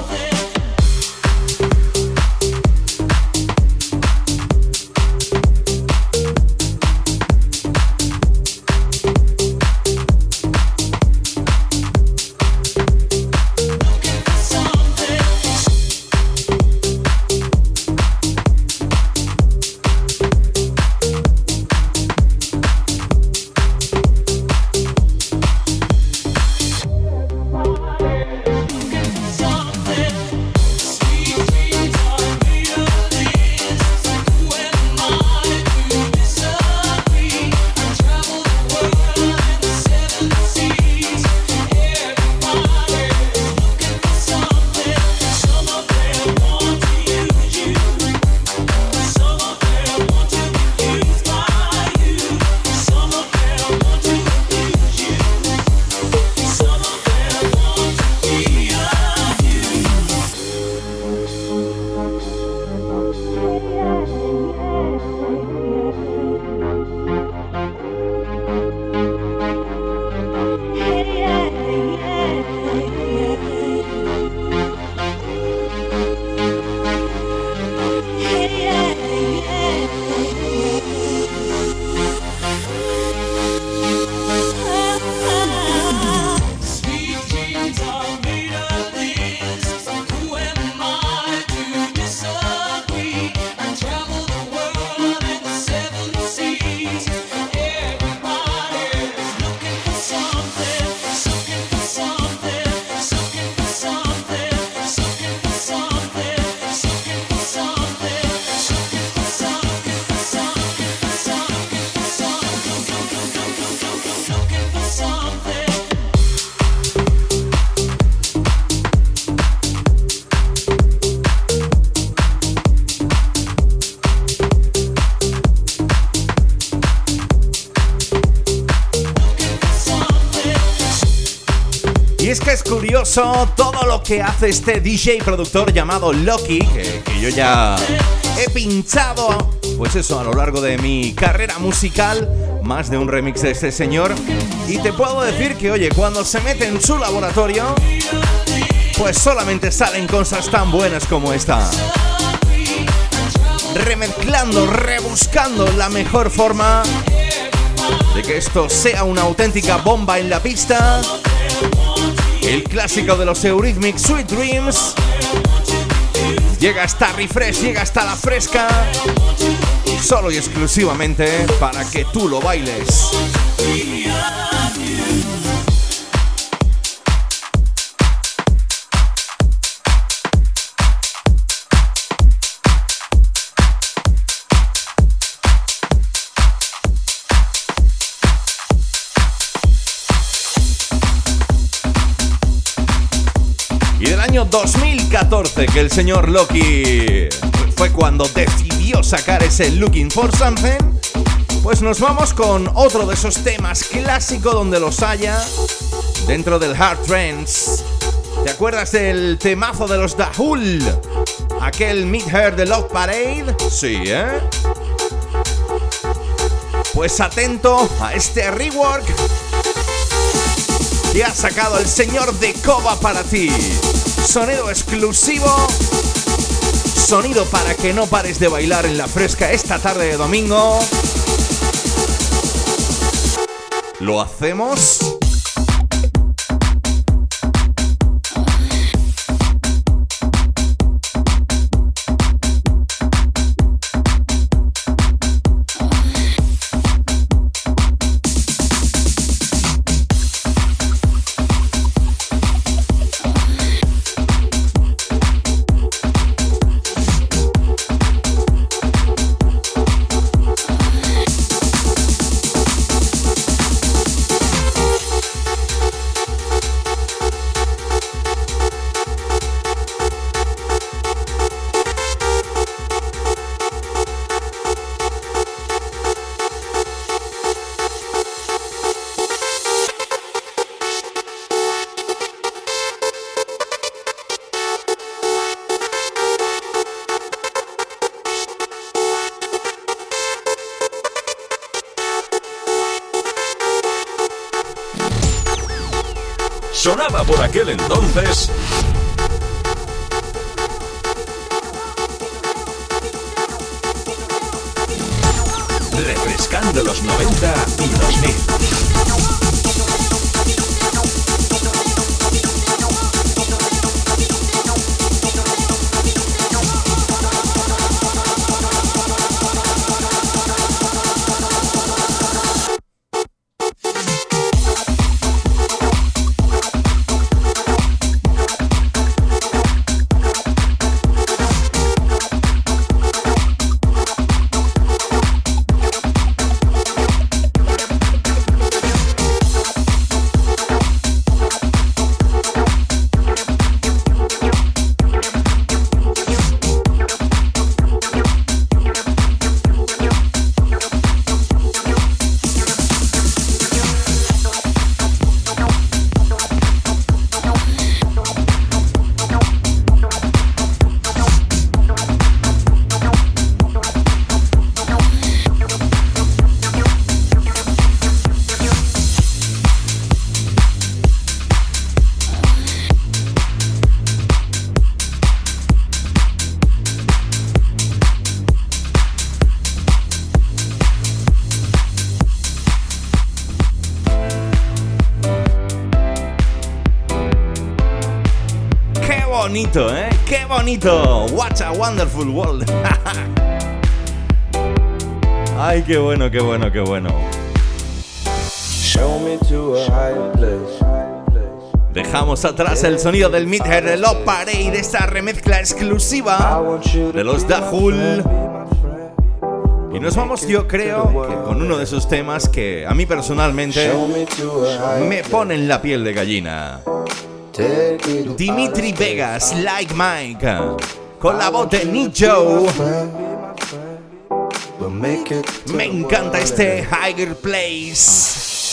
Todo lo que hace este DJ productor llamado Loki, que, yo ya he pinchado, pues eso, a lo largo de mi carrera musical, más de un remix de este señor. Y te puedo decir que, oye, cuando se mete en su laboratorio, pues solamente salen cosas tan buenas como esta. Remezclando, rebuscando la mejor forma de que esto sea una auténtica bomba en la pista el clásico de los Eurythmics Sweet Dreams. Llega hasta Refresh, llega hasta la fresca. Solo y exclusivamente para que tú lo bailes. 2014 que el señor Loki fue cuando decidió sacar ese Looking for Something, pues nos vamos con otro de esos temas clásico donde los haya dentro del Hard Trends. ¿Te acuerdas del temazo de los Dahul? Aquel Meet Her de Love Parade. Sí, ¿eh? Pues atento a este rework que ha sacado el señor de Coba para ti. Sonido exclusivo. Sonido para que no pares de bailar en la fresca esta tarde de domingo. Lo hacemos por aquel entonces. ¿Eh? ¡Qué bonito! What a wonderful world. Ay, qué bueno, qué bueno, qué bueno. Dejamos atrás el sonido del Meathead de Love Parade, esta remezcla exclusiva de los Dahul. Y nos vamos, yo creo, con uno de esos temas que a mí personalmente me ponen la piel de gallina. Dimitri Vegas, Like Mike, con la voz de Nijo. Me encanta este Higher Place.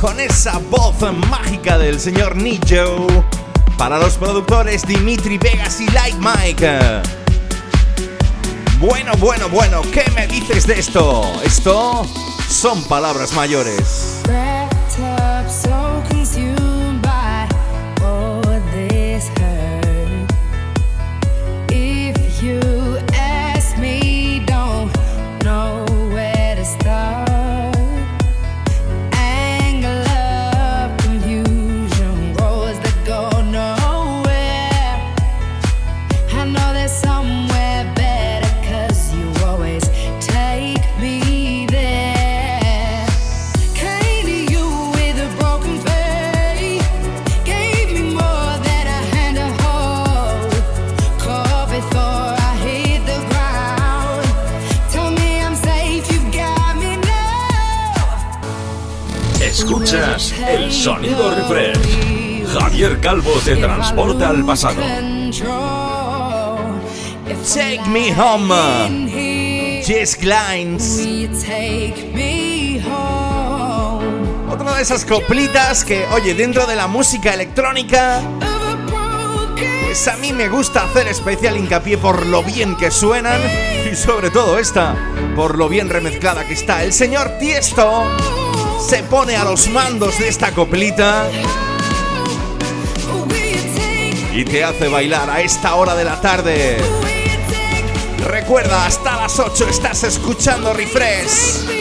Con esa voz mágica del señor Nijo para los productores Dimitri Vegas y Like Mike. Bueno, bueno, bueno, ¿qué me dices de esto? Esto son palabras mayores. Sonido refresh. Javier Calvo te transporta al pasado. Take me home. Jess Kleins. Otra de esas coplitas que, oye, dentro de la música electrónica, pues a mí me gusta hacer especial hincapié por lo bien que suenan y sobre todo esta, por lo bien remezclada que está. El señor Tiesto se pone a los mandos de esta coplita y te hace bailar a esta hora de la tarde. Recuerda, hasta las 8 estás escuchando Refresh.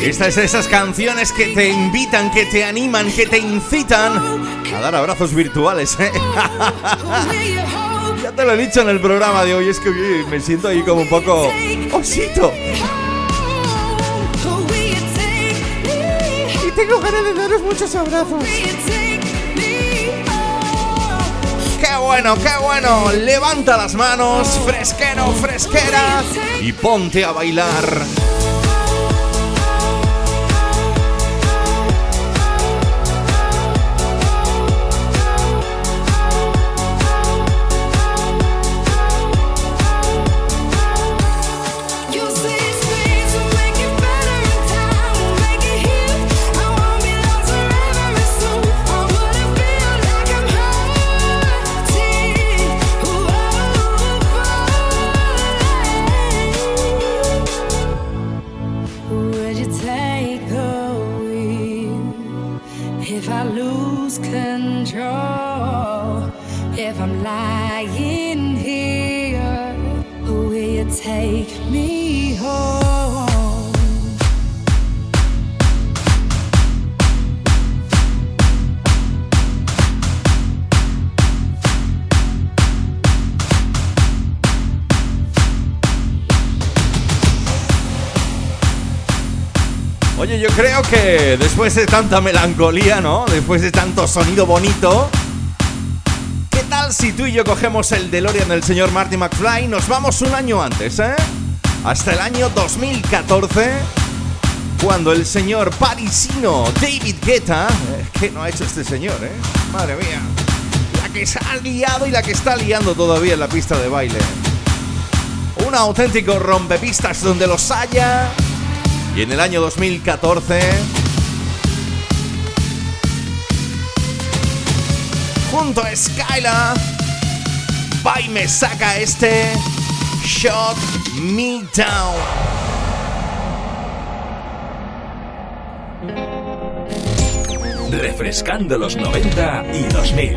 Esta es esas canciones que te invitan, que te animan, que te incitan a dar abrazos virtuales, ¿eh? ya te lo he dicho en el programa de hoy, es que me siento ahí como un poco osito. Y tengo ganas de daros muchos abrazos. ¡Qué bueno, qué bueno! Levanta las manos, fresquero, fresquera, y ponte a bailar. Después de tanta melancolía, ¿no? Después de tanto sonido bonito, ¿qué tal si tú y yo cogemos el DeLorean del señor Marty McFly nos vamos un año antes, ¿eh? Hasta el año 2014, cuando el señor parisino David Guetta, eh, ¿qué no ha hecho este señor, eh? Madre mía, la que se ha liado y la que está liando todavía en la pista de baile. Un auténtico rompepistas donde los haya y en el año 2014, junto a Skyla, y me saca este Shot Me Down. Refrescando los 90 y 2000.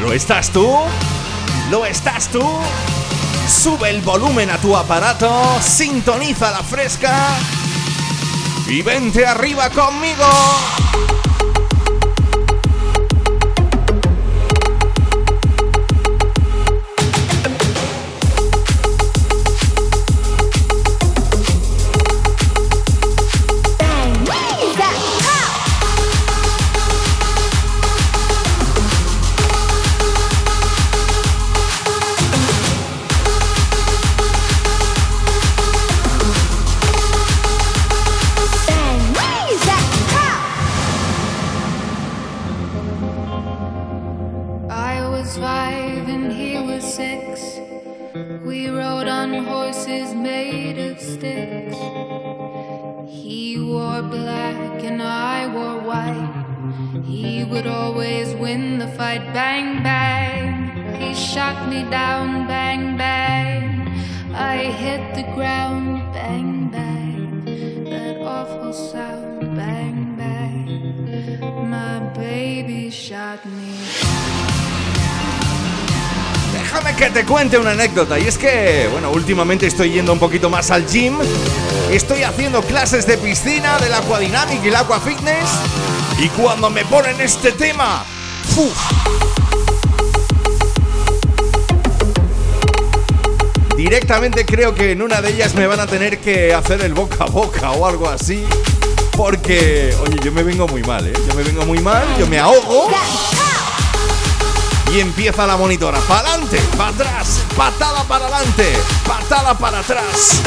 ¿Lo estás tú? ¿Lo estás tú? Sube el volumen a tu aparato, sintoniza la fresca y vente arriba conmigo. Cuente una anécdota y es que, bueno, últimamente estoy yendo un poquito más al gym, estoy haciendo clases de piscina, del aquadynamic y el aqua fitness y cuando me ponen este tema, Directamente creo que en una de ellas me van a tener que hacer el boca a boca o algo así. Porque, oye, yo me vengo muy mal, ¿eh? Yo me vengo muy mal, yo me ahogo empieza la monitora. Para adelante, para atrás, patada para adelante, patada para atrás.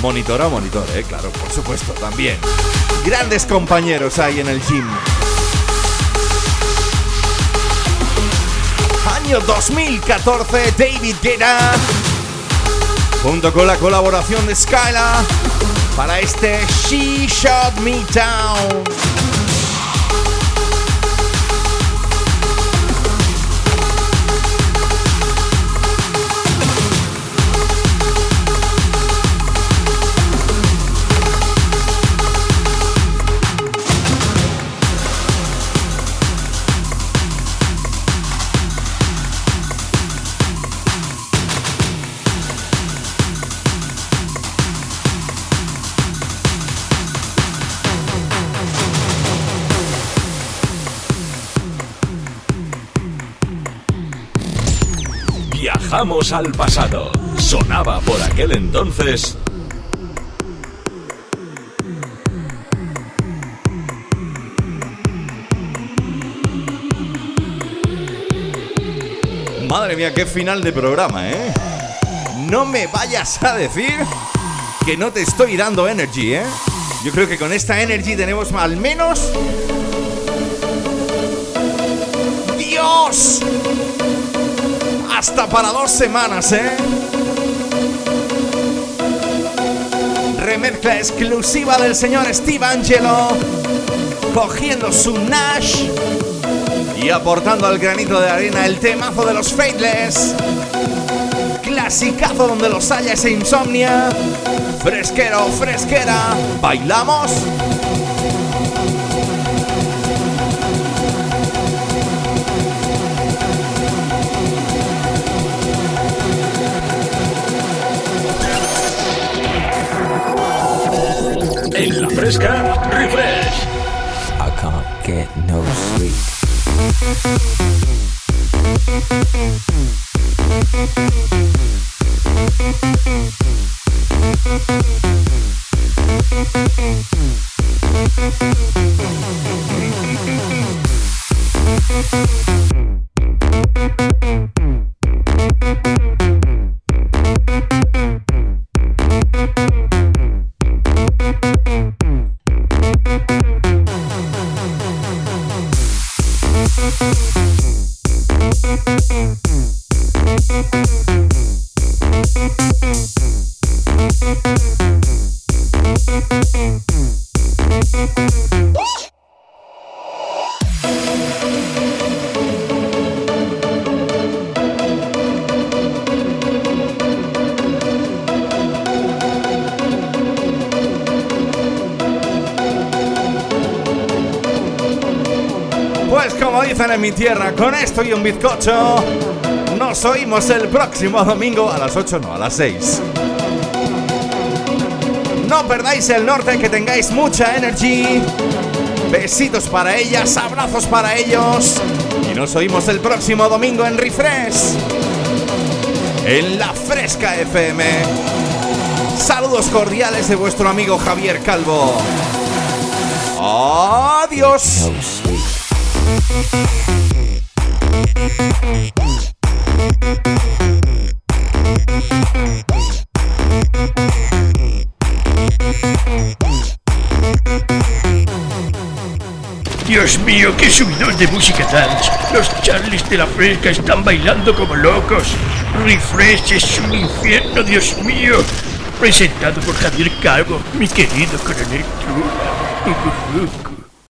Monitora, monitor, eh, claro, por supuesto, también. Grandes compañeros hay en el gym. Año 2014, David Guetta, junto con la colaboración de Skyla, para este She Shot Me Down. Vamos al pasado. Sonaba por aquel entonces. Madre mía, qué final de programa, ¿eh? No me vayas a decir que no te estoy dando energy, ¿eh? Yo creo que con esta energy tenemos al menos... ¡Dios! Hasta para dos semanas, ¿eh? Remezcla exclusiva del señor Steve Angelo, cogiendo su Nash y aportando al granito de arena el temazo de los Fateless. Clasicazo donde los haya ese insomnia. Fresquero, fresquera. ¿Bailamos? Fresca Refresh. I can't get no sleep. Mi tierra. Con esto y un bizcocho, nos oímos el próximo domingo a las 8, no, a las 6. No perdáis el norte, que tengáis mucha energy. Besitos para ellas, abrazos para ellos. Y nos oímos el próximo domingo en Refresh. En la Fresca FM. Saludos cordiales de vuestro amigo Javier Calvo. Adiós. Dios mío, qué subidón de música dance. Los Charlies de la Fresca están bailando como locos. Refresh es un infierno, Dios mío. Presentado por Javier Calvo, mi querido coronel.